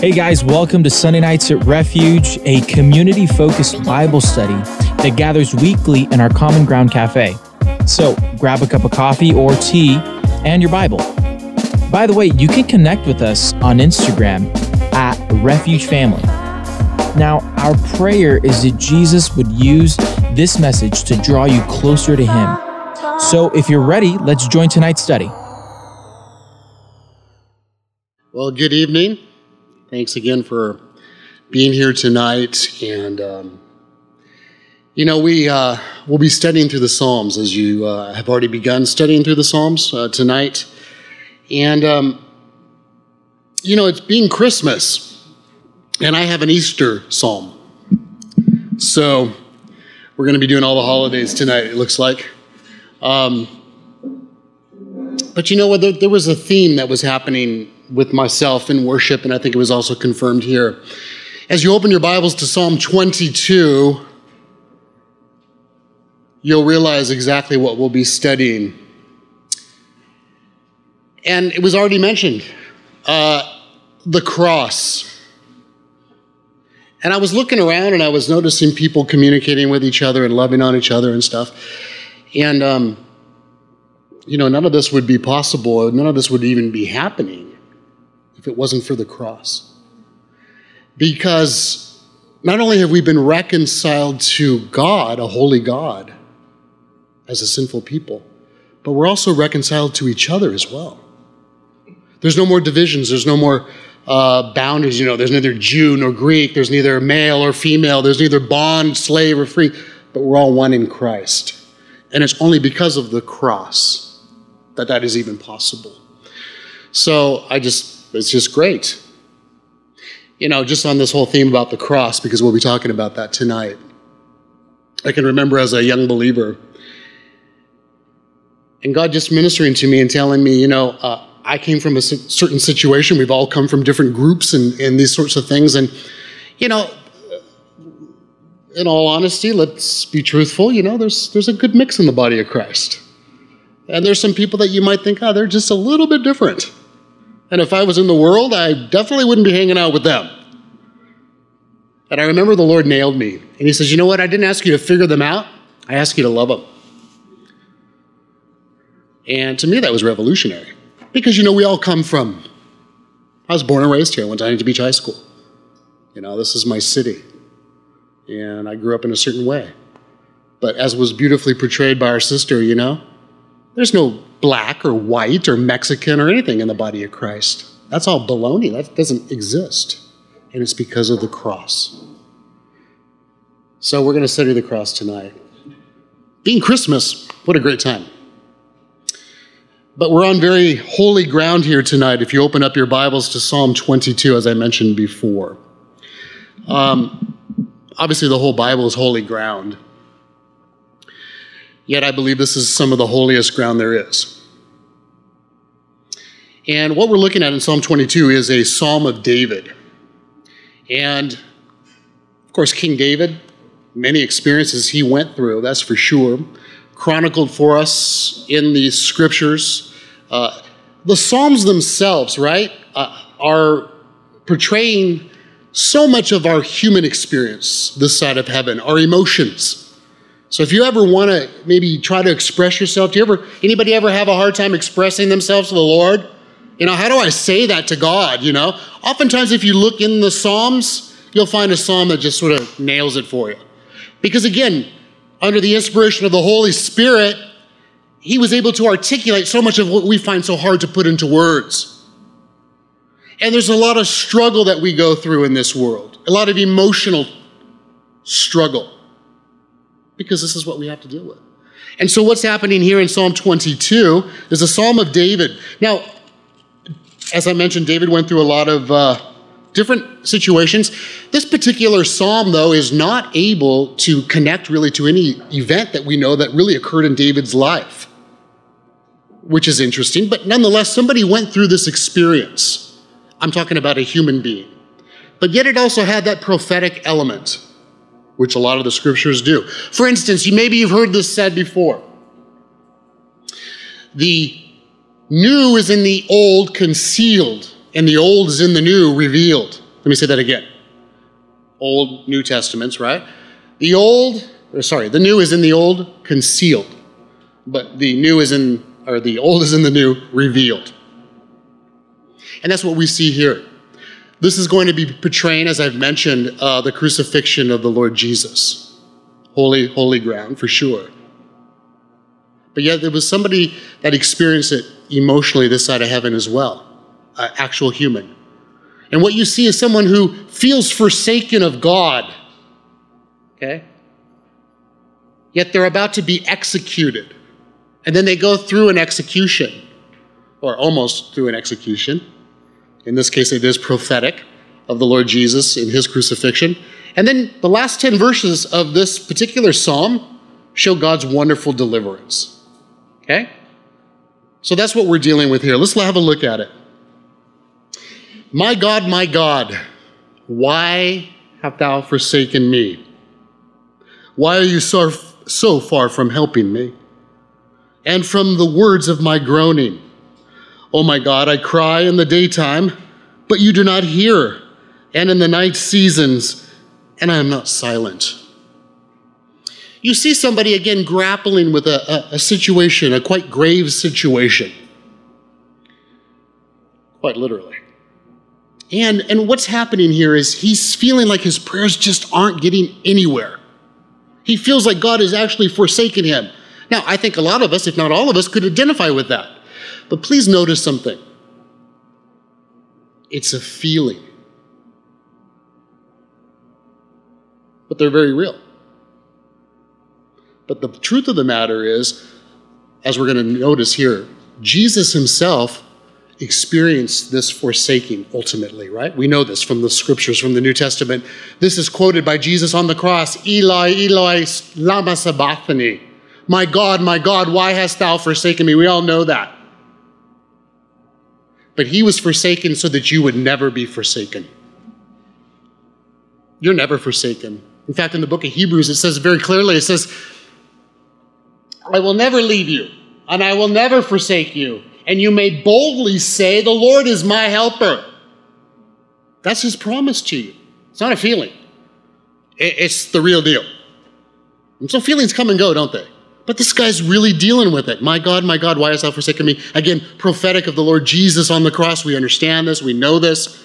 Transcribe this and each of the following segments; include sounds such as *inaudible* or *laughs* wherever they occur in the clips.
Hey guys, welcome to Sunday Nights at Refuge, a community focused Bible study that gathers weekly in our Common Ground Cafe. So grab a cup of coffee or tea and your Bible. By the way, you can connect with us on Instagram at Refuge Family. Now, our prayer is that Jesus would use this message to draw you closer to Him. So if you're ready, let's join tonight's study. Well, good evening. Thanks again for being here tonight. And, um, you know, we uh, will be studying through the Psalms as you uh, have already begun studying through the Psalms uh, tonight. And, um, you know, it's being Christmas, and I have an Easter psalm. So we're going to be doing all the holidays tonight, it looks like. Um, but you know what? There, there was a theme that was happening with myself in worship, and I think it was also confirmed here. As you open your Bibles to Psalm 22, you'll realize exactly what we'll be studying. And it was already mentioned uh, the cross. And I was looking around and I was noticing people communicating with each other and loving on each other and stuff. And, um, you know, none of this would be possible. None of this would even be happening it wasn't for the cross. Because not only have we been reconciled to God, a holy God, as a sinful people, but we're also reconciled to each other as well. There's no more divisions, there's no more uh, boundaries. You know, there's neither Jew nor Greek, there's neither male or female, there's neither bond, slave, or free, but we're all one in Christ. And it's only because of the cross that that is even possible. So I just it's just great. You know, just on this whole theme about the cross, because we'll be talking about that tonight. I can remember as a young believer, and God just ministering to me and telling me, you know, uh, I came from a certain situation. We've all come from different groups and, and these sorts of things. And, you know, in all honesty, let's be truthful, you know, there's, there's a good mix in the body of Christ. And there's some people that you might think, oh, they're just a little bit different. And if I was in the world, I definitely wouldn't be hanging out with them. And I remember the Lord nailed me. And He says, You know what? I didn't ask you to figure them out, I asked you to love them. And to me, that was revolutionary. Because, you know, we all come from, I was born and raised here. I went to Huntington Beach High School. You know, this is my city. And I grew up in a certain way. But as was beautifully portrayed by our sister, you know, there's no black or white or Mexican or anything in the body of Christ. That's all baloney. That doesn't exist. And it's because of the cross. So we're going to study the cross tonight. Being Christmas, what a great time. But we're on very holy ground here tonight if you open up your Bibles to Psalm 22, as I mentioned before. Um, obviously, the whole Bible is holy ground. Yet I believe this is some of the holiest ground there is. And what we're looking at in Psalm 22 is a psalm of David. And of course, King David, many experiences he went through, that's for sure, chronicled for us in the scriptures. Uh, the Psalms themselves, right, uh, are portraying so much of our human experience this side of heaven, our emotions so if you ever want to maybe try to express yourself, do you ever anybody ever have a hard time expressing themselves to the Lord? You know, how do I say that to God, you know? Oftentimes if you look in the Psalms, you'll find a psalm that just sort of nails it for you. Because again, under the inspiration of the Holy Spirit, he was able to articulate so much of what we find so hard to put into words. And there's a lot of struggle that we go through in this world, a lot of emotional struggle because this is what we have to deal with. And so, what's happening here in Psalm 22 is a psalm of David. Now, as I mentioned, David went through a lot of uh, different situations. This particular psalm, though, is not able to connect really to any event that we know that really occurred in David's life, which is interesting. But nonetheless, somebody went through this experience. I'm talking about a human being. But yet, it also had that prophetic element which a lot of the scriptures do. For instance, you maybe you've heard this said before. The new is in the old concealed, and the old is in the new revealed. Let me say that again. Old, New Testaments, right? The old, or sorry, the new is in the old, concealed. But the new is in, or the old is in the new, revealed. And that's what we see here. This is going to be portraying, as I've mentioned, uh, the crucifixion of the Lord Jesus. Holy, holy ground, for sure. But yet there was somebody that experienced it emotionally this side of heaven as well, an actual human. And what you see is someone who feels forsaken of God. Okay? Yet they're about to be executed. And then they go through an execution, or almost through an execution. In this case, it is prophetic of the Lord Jesus in his crucifixion. And then the last 10 verses of this particular psalm show God's wonderful deliverance. Okay? So that's what we're dealing with here. Let's have a look at it. My God, my God, why have thou forsaken me? Why are you so, so far from helping me? And from the words of my groaning. Oh my God, I cry in the daytime, but you do not hear, and in the night seasons, and I am not silent. You see somebody again grappling with a, a, a situation, a quite grave situation. Quite literally. And, and what's happening here is he's feeling like his prayers just aren't getting anywhere. He feels like God has actually forsaken him. Now, I think a lot of us, if not all of us, could identify with that. But please notice something it's a feeling, but they're very real. But the truth of the matter is, as we're going to notice here, Jesus himself experienced this forsaking ultimately, right? We know this from the scriptures from the New Testament. This is quoted by Jesus on the cross Eli, Eli, Lama Sabachthani. My God, my God, why hast thou forsaken me? We all know that but he was forsaken so that you would never be forsaken. You're never forsaken. In fact, in the book of Hebrews, it says very clearly it says, I will never leave you, and I will never forsake you. And you may boldly say, The Lord is my helper. That's his promise to you. It's not a feeling, it's the real deal. And so feelings come and go, don't they? But this guy's really dealing with it. My God, my God, why hast thou forsaken me? Again, prophetic of the Lord Jesus on the cross. We understand this, we know this.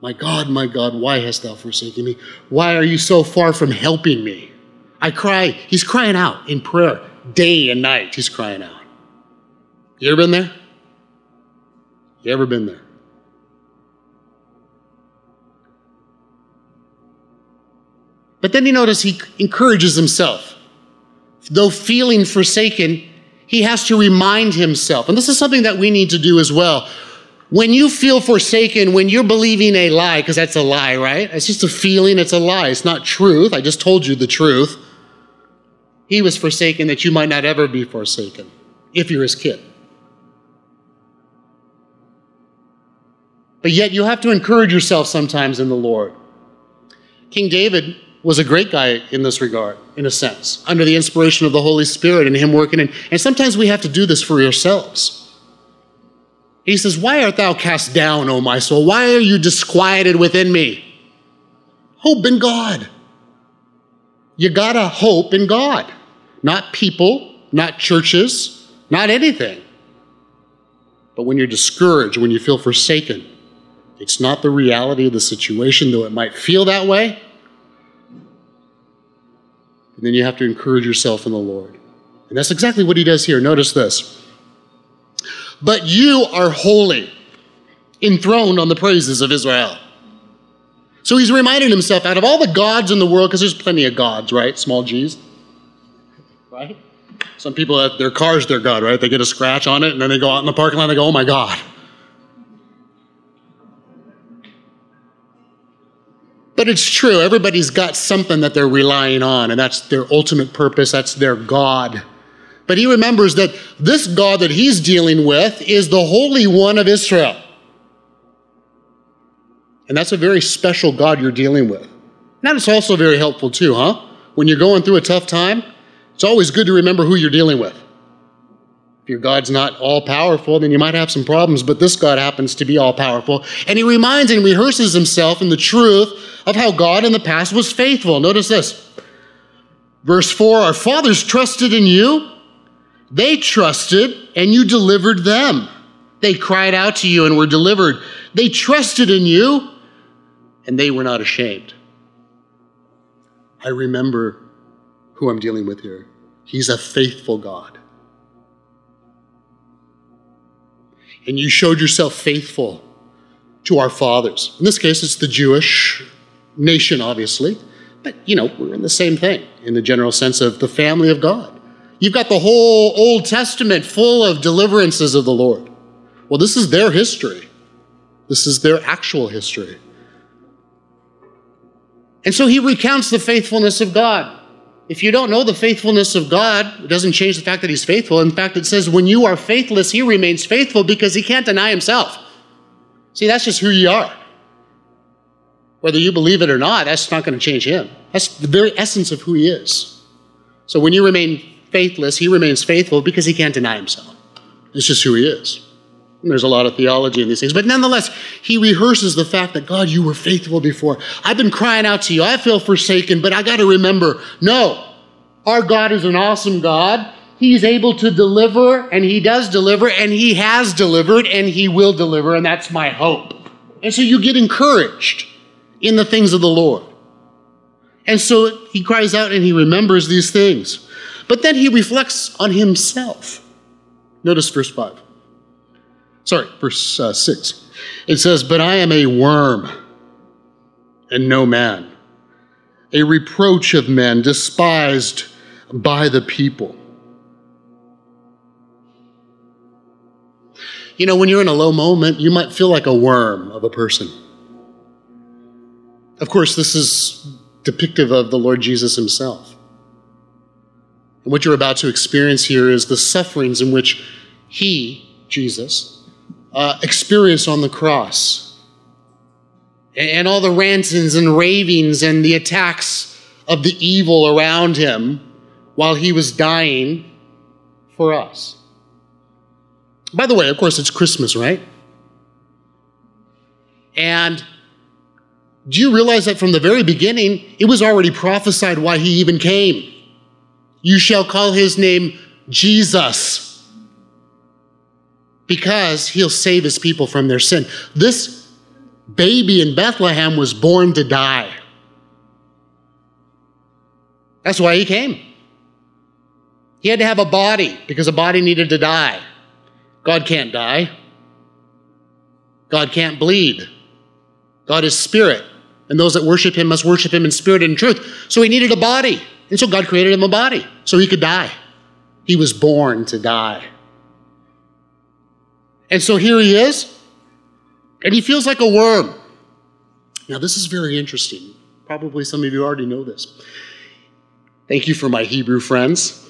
My God, my God, why hast thou forsaken me? Why are you so far from helping me? I cry. He's crying out in prayer, day and night. He's crying out. You ever been there? You ever been there? But then you notice he encourages himself though feeling forsaken, he has to remind himself. And this is something that we need to do as well. When you feel forsaken, when you're believing a lie, because that's a lie, right? It's just a feeling, it's a lie. It's not truth. I just told you the truth. He was forsaken that you might not ever be forsaken if you're his kid. But yet you have to encourage yourself sometimes in the Lord. King David was a great guy in this regard, in a sense, under the inspiration of the Holy Spirit and Him working in. And sometimes we have to do this for ourselves. He says, Why art thou cast down, O my soul? Why are you disquieted within me? Hope in God. You gotta hope in God, not people, not churches, not anything. But when you're discouraged, when you feel forsaken, it's not the reality of the situation, though it might feel that way. And then you have to encourage yourself in the Lord. And that's exactly what he does here. Notice this. But you are holy, enthroned on the praises of Israel. So he's reminding himself out of all the gods in the world, because there's plenty of gods, right? Small g's. Right? Some people their car's their God, right? They get a scratch on it and then they go out in the parking lot and they go, oh my God. But it's true, everybody's got something that they're relying on, and that's their ultimate purpose, that's their God. But he remembers that this God that he's dealing with is the Holy One of Israel. And that's a very special God you're dealing with. And also very helpful, too, huh? When you're going through a tough time, it's always good to remember who you're dealing with. If your God's not all powerful, then you might have some problems, but this God happens to be all powerful. And he reminds and rehearses himself in the truth of how God in the past was faithful. Notice this. Verse 4 Our fathers trusted in you, they trusted, and you delivered them. They cried out to you and were delivered. They trusted in you, and they were not ashamed. I remember who I'm dealing with here. He's a faithful God. And you showed yourself faithful to our fathers. In this case, it's the Jewish nation, obviously, but you know, we're in the same thing in the general sense of the family of God. You've got the whole Old Testament full of deliverances of the Lord. Well, this is their history, this is their actual history. And so he recounts the faithfulness of God. If you don't know the faithfulness of God, it doesn't change the fact that he's faithful. In fact, it says, when you are faithless, he remains faithful because he can't deny himself. See, that's just who you are. Whether you believe it or not, that's not going to change him. That's the very essence of who he is. So when you remain faithless, he remains faithful because he can't deny himself. It's just who he is. There's a lot of theology in these things. But nonetheless, he rehearses the fact that God, you were faithful before. I've been crying out to you. I feel forsaken, but I got to remember no, our God is an awesome God. He's able to deliver, and he does deliver, and he has delivered, and he will deliver, and that's my hope. And so you get encouraged in the things of the Lord. And so he cries out and he remembers these things. But then he reflects on himself. Notice verse 5 sorry, verse uh, 6. It says, But I am a worm and no man, a reproach of men, despised by the people. You know, when you're in a low moment, you might feel like a worm of a person. Of course, this is depictive of the Lord Jesus himself. And what you're about to experience here is the sufferings in which he, Jesus, uh, experience on the cross. And all the rantings and ravings and the attacks of the evil around him while he was dying for us. By the way, of course, it's Christmas, right? And do you realize that from the very beginning, it was already prophesied why he even came? You shall call his name Jesus because he'll save his people from their sin. This baby in Bethlehem was born to die. That's why he came. He had to have a body because a body needed to die. God can't die. God can't bleed. God is spirit, and those that worship him must worship him in spirit and truth. So he needed a body, and so God created him a body so he could die. He was born to die. And so here he is, and he feels like a worm. Now, this is very interesting. Probably some of you already know this. Thank you for my Hebrew friends,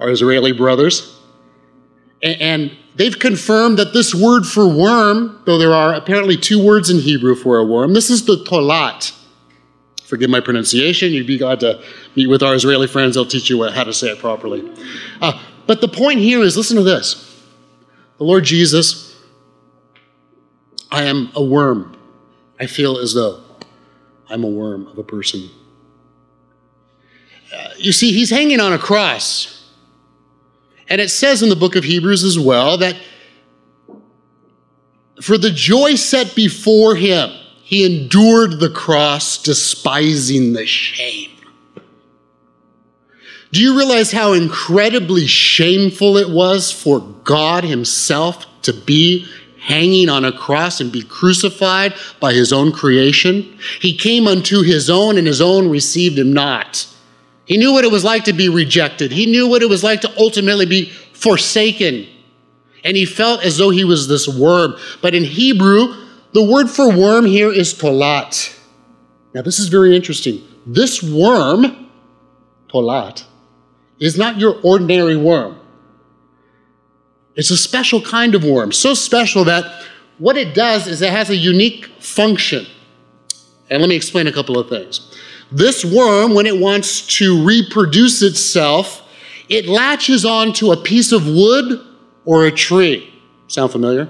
our Israeli brothers. And they've confirmed that this word for worm, though there are apparently two words in Hebrew for a worm, this is the tolat. Forgive my pronunciation. You'd be glad to meet with our Israeli friends. They'll teach you how to say it properly. Uh, but the point here is listen to this the Lord Jesus, I am a worm. I feel as though I'm a worm of a person. Uh, you see, he's hanging on a cross. And it says in the book of Hebrews as well that for the joy set before him, he endured the cross, despising the shame do you realize how incredibly shameful it was for God Himself to be hanging on a cross and be crucified by His own creation? He came unto His own, and His own received Him not. He knew what it was like to be rejected, He knew what it was like to ultimately be forsaken. And He felt as though He was this worm. But in Hebrew, the word for worm here is tolat. Now, this is very interesting. This worm, tolat, is not your ordinary worm. It's a special kind of worm, so special that what it does is it has a unique function. And let me explain a couple of things. This worm, when it wants to reproduce itself, it latches onto a piece of wood or a tree. Sound familiar?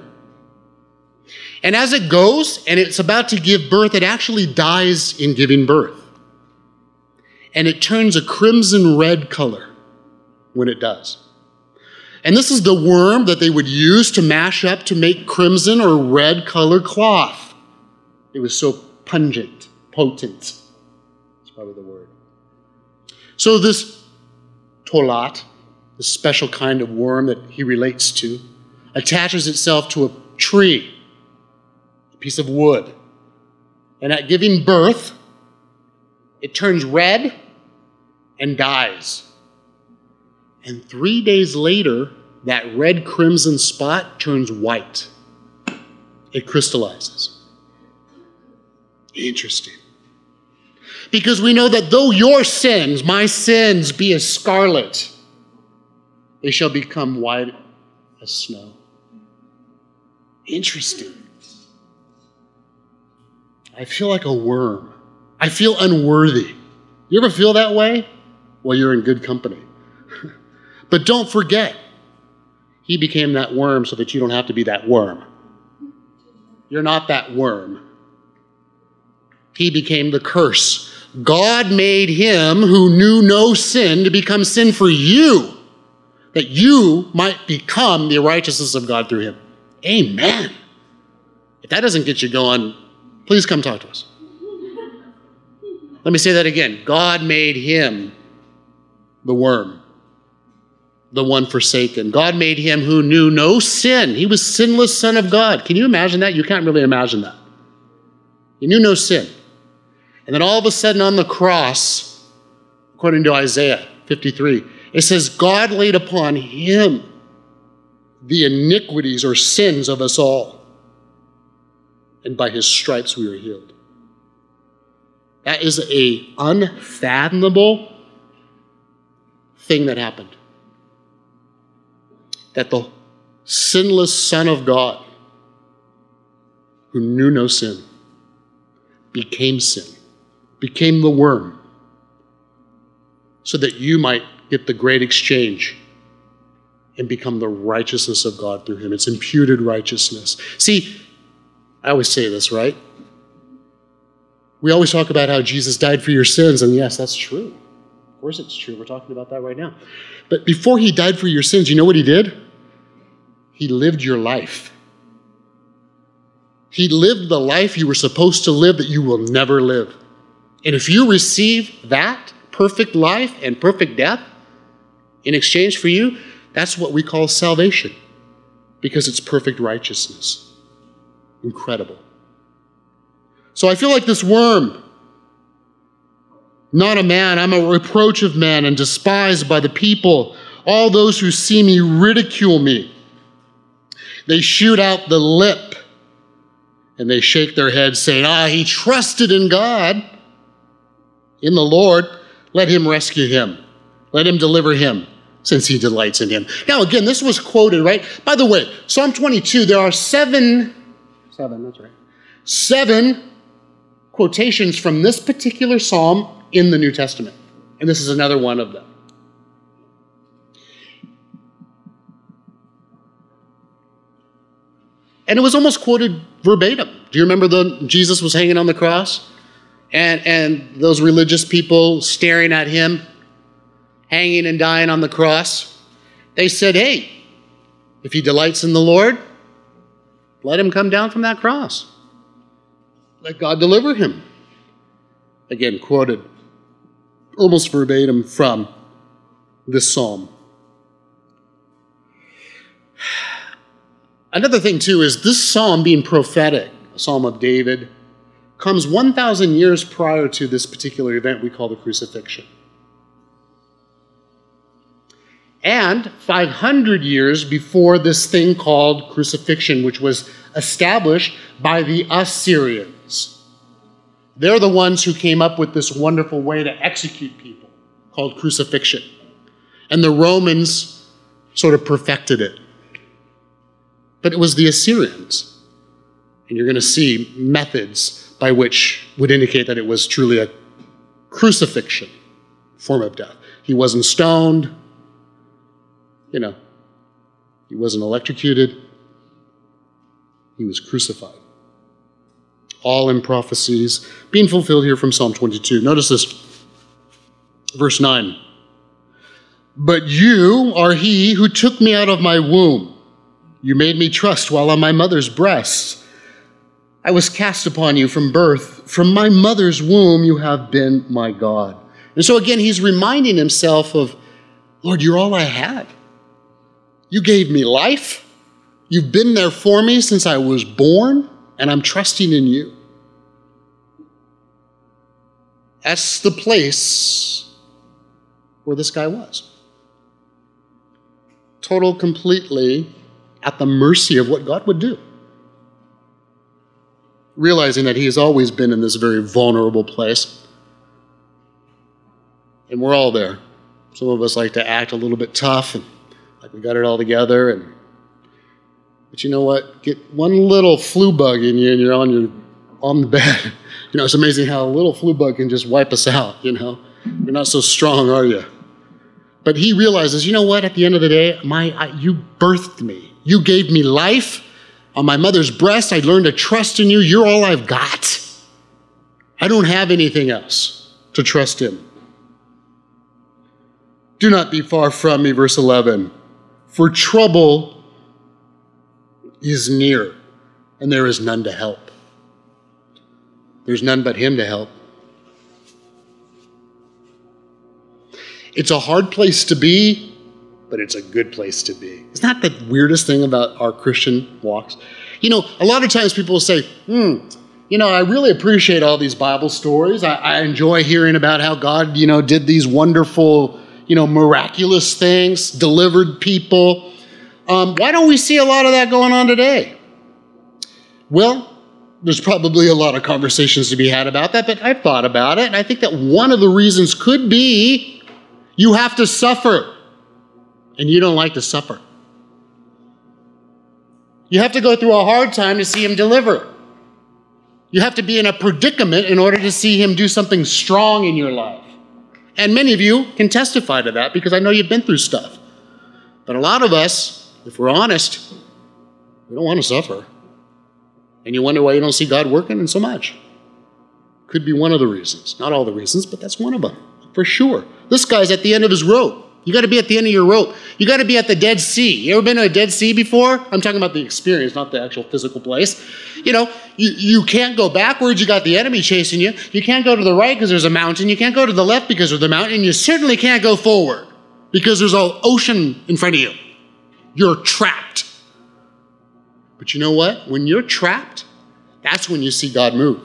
And as it goes and it's about to give birth, it actually dies in giving birth. And it turns a crimson red color when it does. And this is the worm that they would use to mash up to make crimson or red colored cloth. It was so pungent, potent. That's probably the word. So, this tolat, the special kind of worm that he relates to, attaches itself to a tree, a piece of wood. And at giving birth, it turns red and dies. And three days later, that red crimson spot turns white. It crystallizes. Interesting. Because we know that though your sins, my sins, be as scarlet, they shall become white as snow. Interesting. I feel like a worm. I feel unworthy. You ever feel that way? Well, you're in good company. But don't forget, he became that worm so that you don't have to be that worm. You're not that worm. He became the curse. God made him who knew no sin to become sin for you, that you might become the righteousness of God through him. Amen. If that doesn't get you going, please come talk to us. Let me say that again. God made him the worm, the one forsaken. God made him who knew no sin. He was sinless Son of God. Can you imagine that? You can't really imagine that. He knew no sin. And then all of a sudden on the cross, according to Isaiah 53, it says, God laid upon him the iniquities or sins of us all. And by his stripes we were healed. That is a unfathomable thing that happened. That the sinless Son of God, who knew no sin, became sin, became the worm, so that you might get the great exchange and become the righteousness of God through him. It's imputed righteousness. See, I always say this, right? We always talk about how Jesus died for your sins, and yes, that's true. Of course, it's true. We're talking about that right now. But before he died for your sins, you know what he did? He lived your life. He lived the life you were supposed to live that you will never live. And if you receive that perfect life and perfect death in exchange for you, that's what we call salvation because it's perfect righteousness. Incredible. So I feel like this worm not a man. I'm a reproach of men and despised by the people. All those who see me ridicule me. They shoot out the lip and they shake their heads, saying, Ah, he trusted in God, in the Lord. Let him rescue him. Let him deliver him, since he delights in him. Now, again, this was quoted, right? By the way, Psalm 22, there are seven, seven, that's right, seven quotations from this particular psalm in the New Testament. And this is another one of them. And it was almost quoted verbatim. Do you remember the Jesus was hanging on the cross? And, and those religious people staring at him, hanging and dying on the cross. They said, Hey, if he delights in the Lord, let him come down from that cross. Let God deliver him. Again, quoted almost verbatim from this psalm. Another thing, too, is this psalm being prophetic, a psalm of David, comes 1,000 years prior to this particular event we call the crucifixion. And 500 years before this thing called crucifixion, which was established by the Assyrians. They're the ones who came up with this wonderful way to execute people called crucifixion. And the Romans sort of perfected it. But it was the Assyrians. And you're going to see methods by which would indicate that it was truly a crucifixion form of death. He wasn't stoned, you know, He wasn't electrocuted, he was crucified. All in prophecies being fulfilled here from Psalm 22. Notice this, verse 9. But you are he who took me out of my womb. You made me trust while on my mother's breast. I was cast upon you from birth. From my mother's womb, you have been my God. And so again, he's reminding himself of, Lord, you're all I had. You gave me life. You've been there for me since I was born, and I'm trusting in you. That's the place where this guy was. Total, completely at the mercy of what God would do. Realizing that he has always been in this very vulnerable place. And we're all there. Some of us like to act a little bit tough and like we got it all together and but you know what? Get one little flu bug in you and you're on your on the bed. *laughs* You know, it's amazing how a little flu bug can just wipe us out, you know. You're not so strong, are you? But he realizes, you know what? At the end of the day, my I, you birthed me. You gave me life. On my mother's breast, I learned to trust in you. You're all I've got. I don't have anything else to trust in. Do not be far from me, verse 11, for trouble is near, and there is none to help. There's none but Him to help. It's a hard place to be, but it's a good place to be. Isn't that the weirdest thing about our Christian walks? You know, a lot of times people will say, hmm, you know, I really appreciate all these Bible stories. I, I enjoy hearing about how God, you know, did these wonderful, you know, miraculous things, delivered people. Um, why don't we see a lot of that going on today? Well, there's probably a lot of conversations to be had about that, but I've thought about it, and I think that one of the reasons could be you have to suffer, and you don't like to suffer. You have to go through a hard time to see him deliver. You have to be in a predicament in order to see him do something strong in your life. And many of you can testify to that because I know you've been through stuff. But a lot of us, if we're honest, we don't want to suffer. And you wonder why you don't see God working in so much. Could be one of the reasons. Not all the reasons, but that's one of them, for sure. This guy's at the end of his rope. You got to be at the end of your rope. You got to be at the Dead Sea. You ever been to a Dead Sea before? I'm talking about the experience, not the actual physical place. You know, you, you can't go backwards. You got the enemy chasing you. You can't go to the right because there's a mountain. You can't go to the left because of the mountain. You certainly can't go forward because there's an ocean in front of you. You're trapped. But you know what? When you're trapped, that's when you see God move.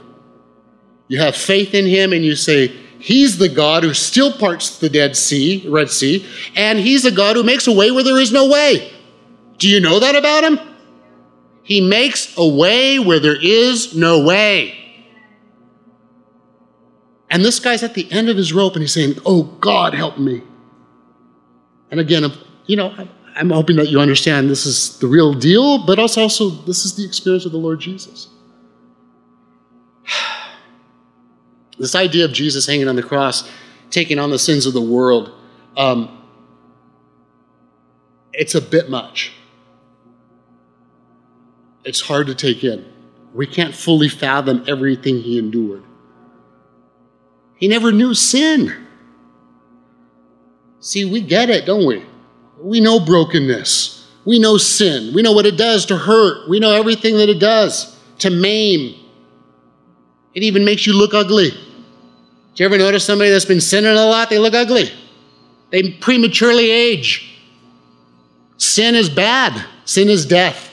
You have faith in Him and you say, He's the God who still parts the Dead Sea, Red Sea, and He's the God who makes a way where there is no way. Do you know that about Him? He makes a way where there is no way. And this guy's at the end of his rope and he's saying, Oh, God, help me. And again, you know, I'm hoping that you understand this is the real deal, but also, also this is the experience of the Lord Jesus. This idea of Jesus hanging on the cross, taking on the sins of the world, um, it's a bit much. It's hard to take in. We can't fully fathom everything he endured. He never knew sin. See, we get it, don't we? We know brokenness. We know sin. We know what it does to hurt. We know everything that it does to maim. It even makes you look ugly. Do you ever notice somebody that's been sinning a lot? They look ugly. They prematurely age. Sin is bad, sin is death.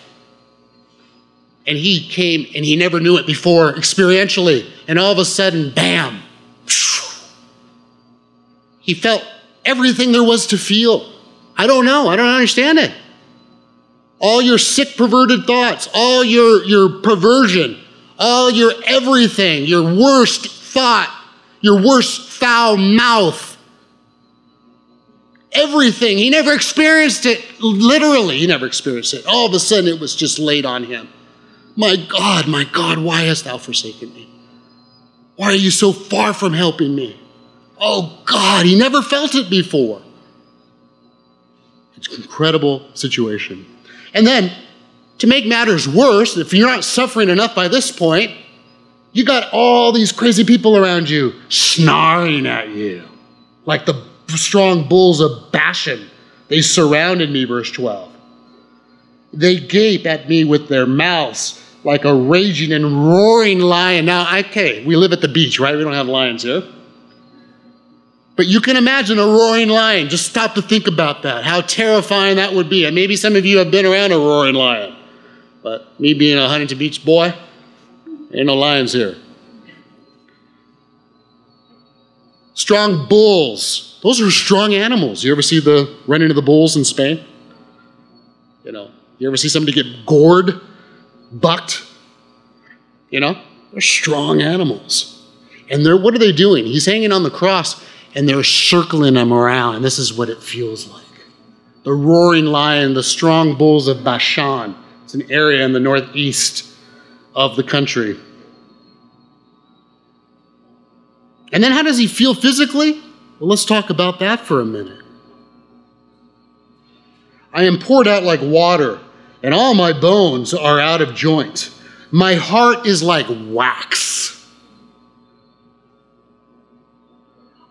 And he came and he never knew it before experientially. And all of a sudden, bam, he felt everything there was to feel. I don't know. I don't understand it. All your sick, perverted thoughts, all your, your perversion, all your everything, your worst thought, your worst foul mouth, everything. He never experienced it, literally, he never experienced it. All of a sudden, it was just laid on him. My God, my God, why hast thou forsaken me? Why are you so far from helping me? Oh God, he never felt it before. It's an incredible situation. And then, to make matters worse, if you're not suffering enough by this point, you got all these crazy people around you snarling at you like the strong bulls of Bashan. They surrounded me, verse 12. They gape at me with their mouths like a raging and roaring lion. Now, okay, we live at the beach, right? We don't have lions here. But you can imagine a roaring lion. Just stop to think about that, how terrifying that would be. And maybe some of you have been around a roaring lion. But me being a Huntington Beach boy, ain't no lions here. Strong bulls. Those are strong animals. You ever see the running of the bulls in Spain? You know, you ever see somebody get gored, bucked? You know, they're strong animals. And they're what are they doing? He's hanging on the cross and they're circling him around. And this is what it feels like. The roaring lion, the strong bulls of Bashan. It's an area in the northeast of the country. And then how does he feel physically? Well, let's talk about that for a minute. I am poured out like water, and all my bones are out of joint. My heart is like wax.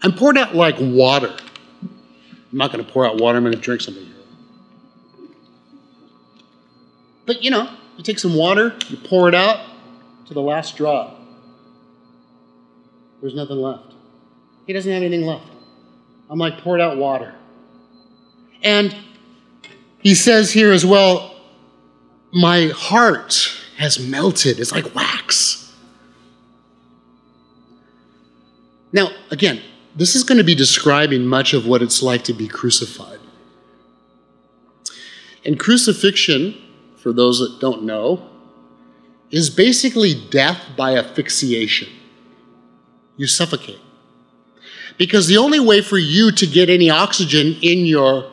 I'm poured out like water. I'm not going to pour out water, I'm going to drink something. But you know, you take some water, you pour it out to the last drop. There's nothing left. He doesn't have anything left. I'm like poured out water. And he says here as well, my heart has melted. It's like wax. Now, again, this is going to be describing much of what it's like to be crucified. And crucifixion, for those that don't know, is basically death by asphyxiation. You suffocate. Because the only way for you to get any oxygen in your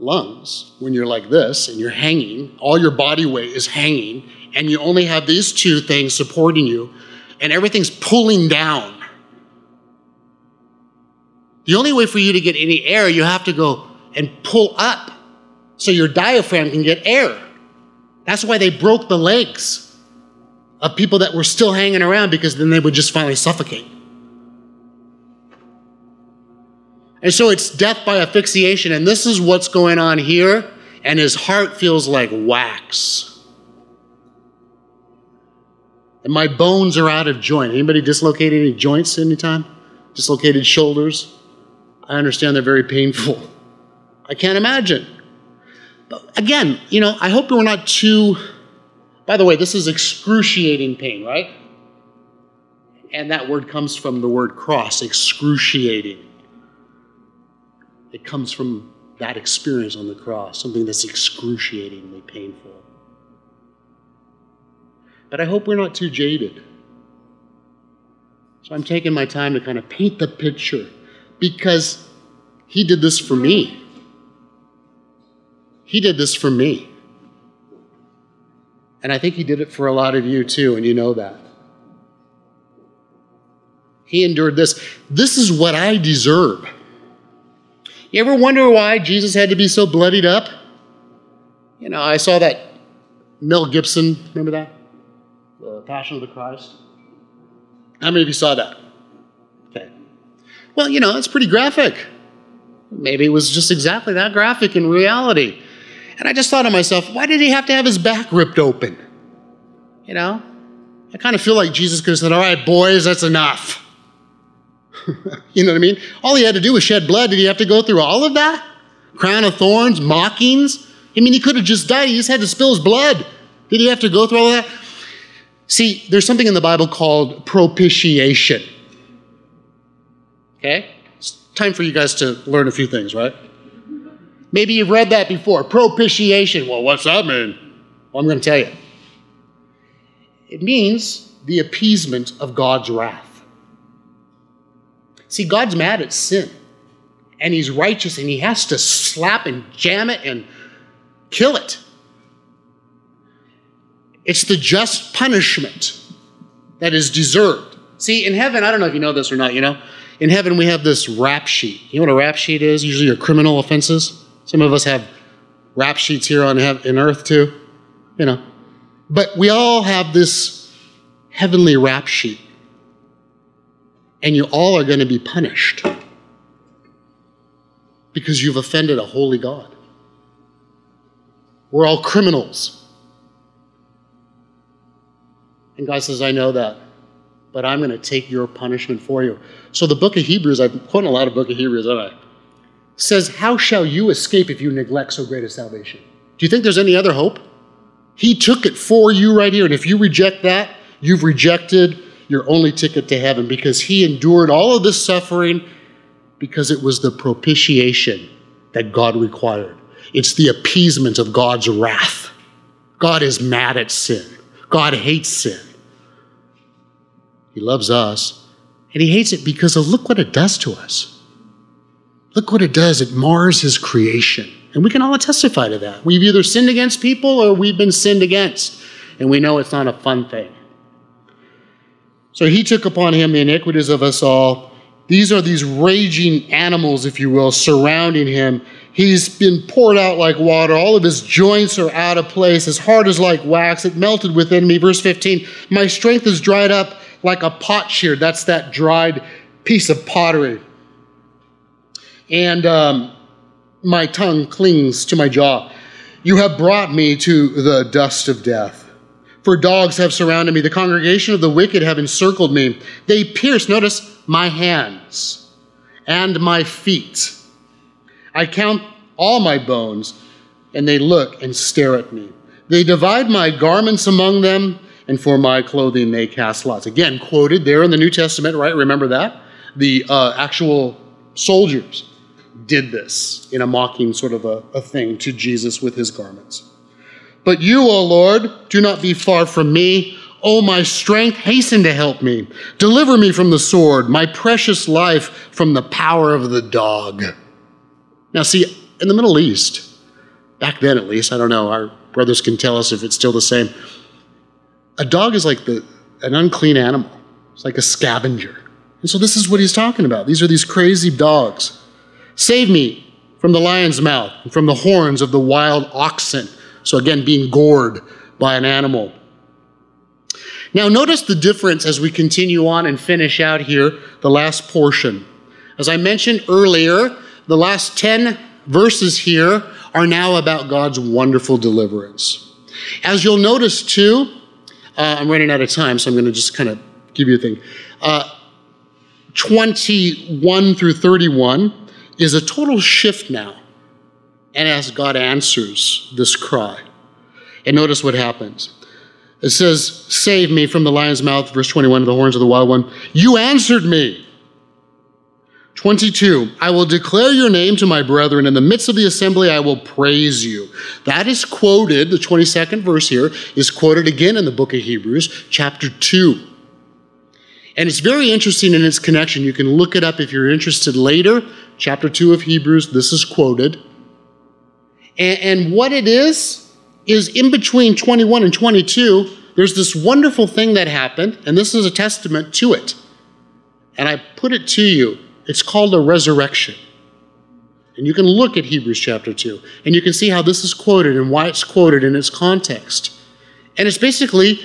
lungs when you're like this and you're hanging, all your body weight is hanging, and you only have these two things supporting you, and everything's pulling down the only way for you to get any air, you have to go and pull up so your diaphragm can get air. That's why they broke the legs of people that were still hanging around because then they would just finally suffocate. And so it's death by asphyxiation. And this is what's going on here. And his heart feels like wax. And my bones are out of joint. Anybody dislocated any joints anytime? Dislocated shoulders? I understand they're very painful. I can't imagine. Again, you know, I hope we're not too. By the way, this is excruciating pain, right? And that word comes from the word cross, excruciating. It comes from that experience on the cross, something that's excruciatingly painful. But I hope we're not too jaded. So I'm taking my time to kind of paint the picture because he did this for me. He did this for me. And I think he did it for a lot of you too, and you know that. He endured this. This is what I deserve. You ever wonder why Jesus had to be so bloodied up? You know, I saw that Mel Gibson, remember that? The Passion of the Christ. How many of you saw that? Okay. Well, you know, it's pretty graphic. Maybe it was just exactly that graphic in reality. And I just thought to myself, why did he have to have his back ripped open? You know? I kind of feel like Jesus could have said, all right, boys, that's enough. *laughs* you know what I mean? All he had to do was shed blood. Did he have to go through all of that? Crown of thorns, mockings? I mean, he could have just died. He just had to spill his blood. Did he have to go through all that? See, there's something in the Bible called propitiation. Okay? It's time for you guys to learn a few things, right? Maybe you've read that before. Propitiation. Well, what's that mean? Well, I'm going to tell you. It means the appeasement of God's wrath. See, God's mad at sin, and He's righteous, and He has to slap and jam it and kill it. It's the just punishment that is deserved. See, in heaven, I don't know if you know this or not, you know, in heaven we have this rap sheet. You know what a rap sheet is? Usually your criminal offenses. Some of us have rap sheets here on in earth too, you know. But we all have this heavenly rap sheet. And you all are going to be punished because you've offended a holy God. We're all criminals. And God says, I know that, but I'm going to take your punishment for you. So the book of Hebrews, I'm quoting a lot of book of Hebrews, aren't I? Says, How shall you escape if you neglect so great a salvation? Do you think there's any other hope? He took it for you right here. And if you reject that, you've rejected your only ticket to heaven because he endured all of this suffering because it was the propitiation that God required. It's the appeasement of God's wrath. God is mad at sin. God hates sin. He loves us, and He hates it because of look what it does to us. Look what it does. It mars His creation. And we can all testify to that. We've either sinned against people or we've been sinned against. And we know it's not a fun thing. So He took upon Him the iniquities of us all. These are these raging animals, if you will, surrounding Him. He's been poured out like water. All of his joints are out of place. His heart is like wax. It melted within me. Verse 15 My strength is dried up like a potsherd. That's that dried piece of pottery. And um, my tongue clings to my jaw. You have brought me to the dust of death. For dogs have surrounded me. The congregation of the wicked have encircled me. They pierce, notice, my hands and my feet. I count all my bones, and they look and stare at me. They divide my garments among them, and for my clothing they cast lots. Again, quoted there in the New Testament, right? Remember that? The uh, actual soldiers did this in a mocking sort of a, a thing to Jesus with his garments. But you, O Lord, do not be far from me. O my strength, hasten to help me. Deliver me from the sword, my precious life from the power of the dog. Now, see, in the Middle East, back then at least, I don't know, our brothers can tell us if it's still the same. A dog is like the, an unclean animal, it's like a scavenger. And so, this is what he's talking about. These are these crazy dogs. Save me from the lion's mouth, and from the horns of the wild oxen. So, again, being gored by an animal. Now, notice the difference as we continue on and finish out here the last portion. As I mentioned earlier, the last 10 verses here are now about God's wonderful deliverance. As you'll notice too, uh, I'm running out of time, so I'm going to just kind of give you a thing. Uh, 21 through 31 is a total shift now. And as God answers this cry, and notice what happens. It says, Save me from the lion's mouth, verse 21, of the horns of the wild one. You answered me. 22, I will declare your name to my brethren. In the midst of the assembly, I will praise you. That is quoted, the 22nd verse here is quoted again in the book of Hebrews, chapter 2. And it's very interesting in its connection. You can look it up if you're interested later. Chapter 2 of Hebrews, this is quoted. And, and what it is, is in between 21 and 22, there's this wonderful thing that happened, and this is a testament to it. And I put it to you it's called a resurrection. And you can look at Hebrews chapter 2, and you can see how this is quoted and why it's quoted in its context. And it's basically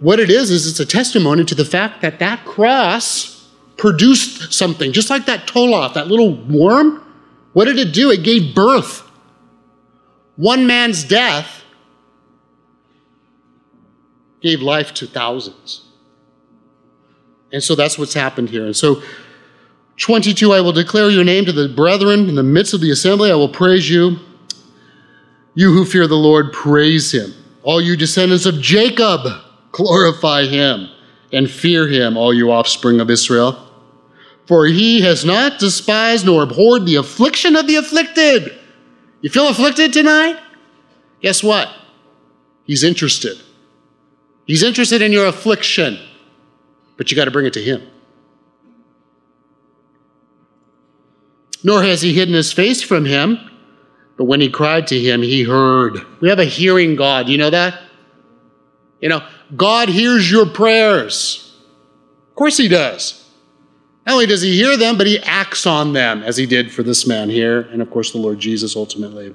what it is, is it's a testimony to the fact that that cross produced something, just like that toloth, that little worm. What did it do? It gave birth. One man's death gave life to thousands. And so that's what's happened here. And so 22, I will declare your name to the brethren in the midst of the assembly. I will praise you. You who fear the Lord, praise him. All you descendants of Jacob, glorify him and fear him, all you offspring of Israel. For he has not despised nor abhorred the affliction of the afflicted. You feel afflicted tonight? Guess what? He's interested. He's interested in your affliction, but you got to bring it to him. Nor has he hidden his face from him, but when he cried to him, he heard. We have a hearing God. You know that? You know, God hears your prayers. Of course he does. Not only does he hear them, but he acts on them, as he did for this man here, and of course the Lord Jesus ultimately.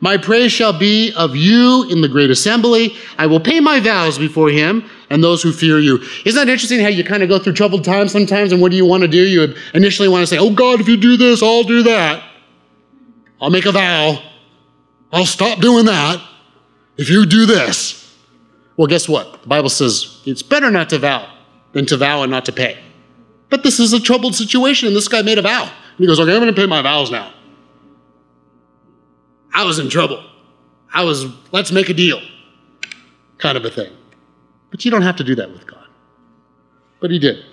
My praise shall be of you in the great assembly. I will pay my vows before him and those who fear you. Isn't that interesting how you kind of go through troubled times sometimes? And what do you want to do? You initially want to say, Oh God, if you do this, I'll do that. I'll make a vow. I'll stop doing that if you do this. Well, guess what? The Bible says it's better not to vow than to vow and not to pay. But this is a troubled situation, and this guy made a vow. And he goes, Okay, I'm going to pay my vows now. I was in trouble. I was, let's make a deal, kind of a thing. But you don't have to do that with God. But he did.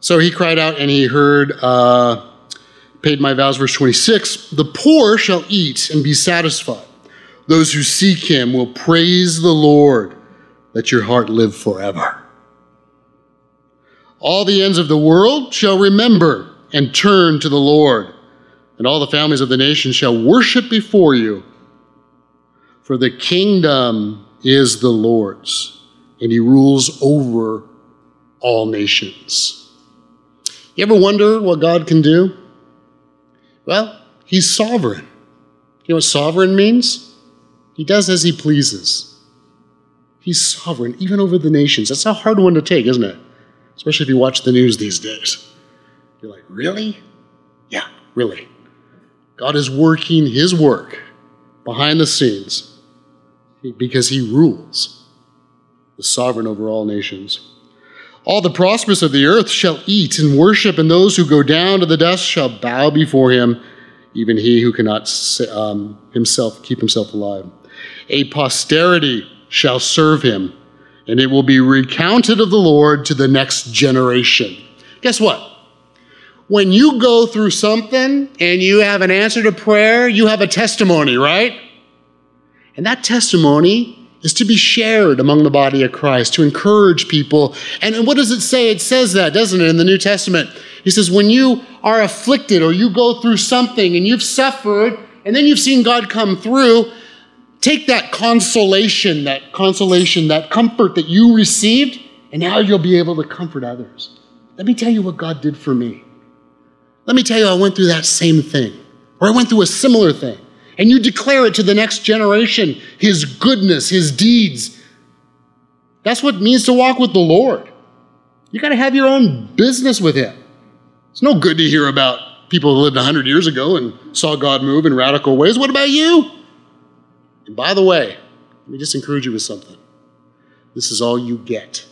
So he cried out and he heard, uh, paid my vows, verse 26 The poor shall eat and be satisfied. Those who seek him will praise the Lord. Let your heart live forever. All the ends of the world shall remember and turn to the Lord and all the families of the nations shall worship before you. For the kingdom is the Lord's, and he rules over all nations. You ever wonder what God can do? Well, he's sovereign. You know what sovereign means? He does as he pleases. He's sovereign, even over the nations. That's a hard one to take, isn't it? Especially if you watch the news these days. You're like, really? Yeah, really. God is working his work behind the scenes because he rules, the sovereign over all nations. All the prosperous of the earth shall eat and worship, and those who go down to the dust shall bow before him, even he who cannot um, himself keep himself alive. A posterity shall serve him, and it will be recounted of the Lord to the next generation. Guess what? when you go through something and you have an answer to prayer, you have a testimony, right? And that testimony is to be shared among the body of Christ, to encourage people. And what does it say? It says that, doesn't it, in the New Testament? He says, when you are afflicted or you go through something and you've suffered and then you've seen God come through, take that consolation, that consolation, that comfort that you received, and now you'll be able to comfort others. Let me tell you what God did for me. Let me tell you, I went through that same thing, or I went through a similar thing. And you declare it to the next generation His goodness, His deeds. That's what it means to walk with the Lord. You got to have your own business with Him. It's no good to hear about people who lived 100 years ago and saw God move in radical ways. What about you? And by the way, let me just encourage you with something. This is all you get.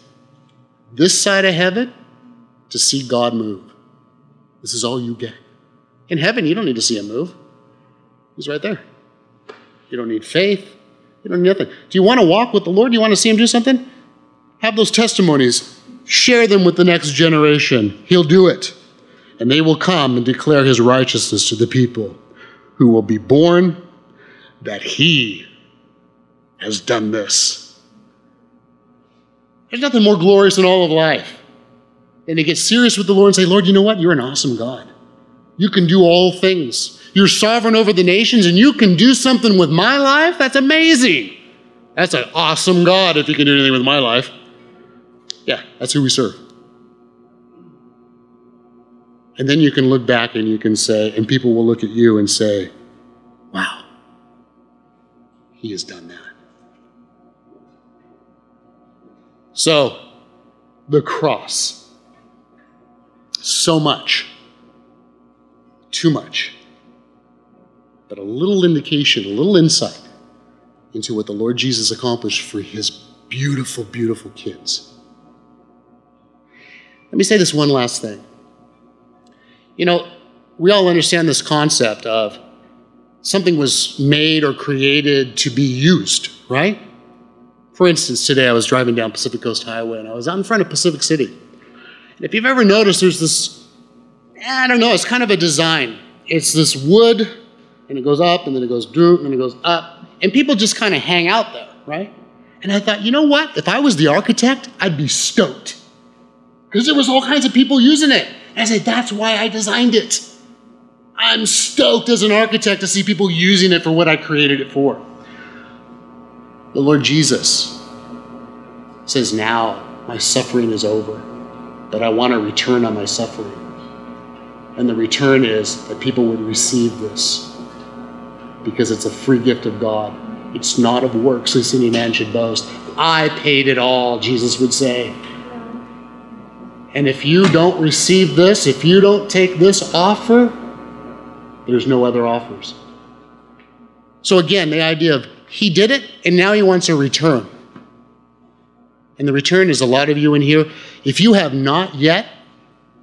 This side of heaven, to see God move. This is all you get. In heaven, you don't need to see him move. He's right there. You don't need faith. You don't need nothing. Do you want to walk with the Lord? Do you want to see him do something? Have those testimonies. Share them with the next generation. He'll do it. And they will come and declare his righteousness to the people who will be born that he has done this. There's nothing more glorious in all of life and to get serious with the Lord and say, Lord, you know what? You're an awesome God. You can do all things. You're sovereign over the nations, and you can do something with my life? That's amazing. That's an awesome God if you can do anything with my life. Yeah, that's who we serve. And then you can look back and you can say, and people will look at you and say, he has done that. So, the cross so much, too much, but a little indication, a little insight into what the Lord Jesus accomplished for his beautiful, beautiful kids. Let me say this one last thing. You know, we all understand this concept of something was made or created to be used, right? For instance, today I was driving down Pacific Coast Highway and I was out in front of Pacific City. And if you've ever noticed, there's this, I don't know, it's kind of a design. It's this wood, and it goes up, and then it goes down, and it goes up. And people just kind of hang out there, right? And I thought, you know what? If I was the architect, I'd be stoked. Because there was all kinds of people using it. And I said, that's why I designed it. I'm stoked as an architect to see people using it for what I created it for. The Lord Jesus says, Now my suffering is over but I want a return on my suffering. And the return is that people would receive this because it's a free gift of God. It's not of works, lest any man should boast. I paid it all, Jesus would say. And if you don't receive this, if you don't take this offer, there's no other offers. So again, the idea of he did it and now he wants a return. And the return is a lot of you in here. If you have not yet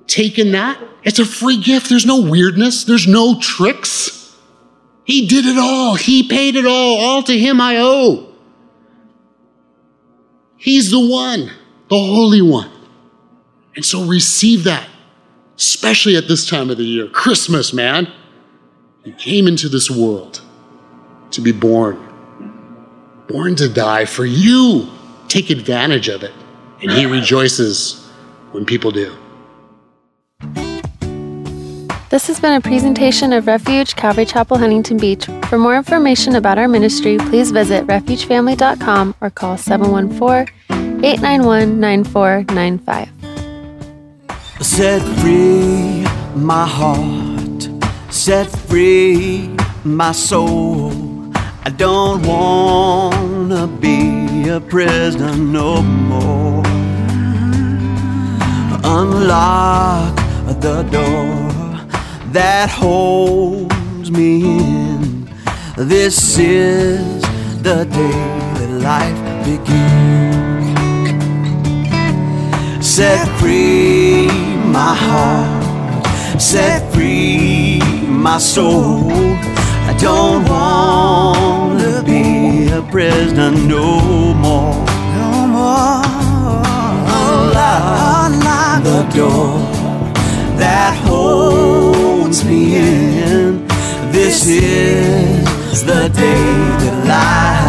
taken that, it's a free gift. There's no weirdness, there's no tricks. He did it all, He paid it all. All to Him I owe. He's the one, the Holy One. And so receive that, especially at this time of the year. Christmas, man. He came into this world to be born, born to die for you. Take advantage of it. And He rejoices when people do. This has been a presentation of Refuge Calvary Chapel, Huntington Beach. For more information about our ministry, please visit refugefamily.com or call 714 891 9495. Set free my heart, set free my soul. I don't want to be a prisoner no more. Unlock the door that holds me in. This is the day that life begins. Set free my heart, set free my soul. I don't wanna be a prisoner no more. No more. Unlock, the door that holds me in. This is the day that lies.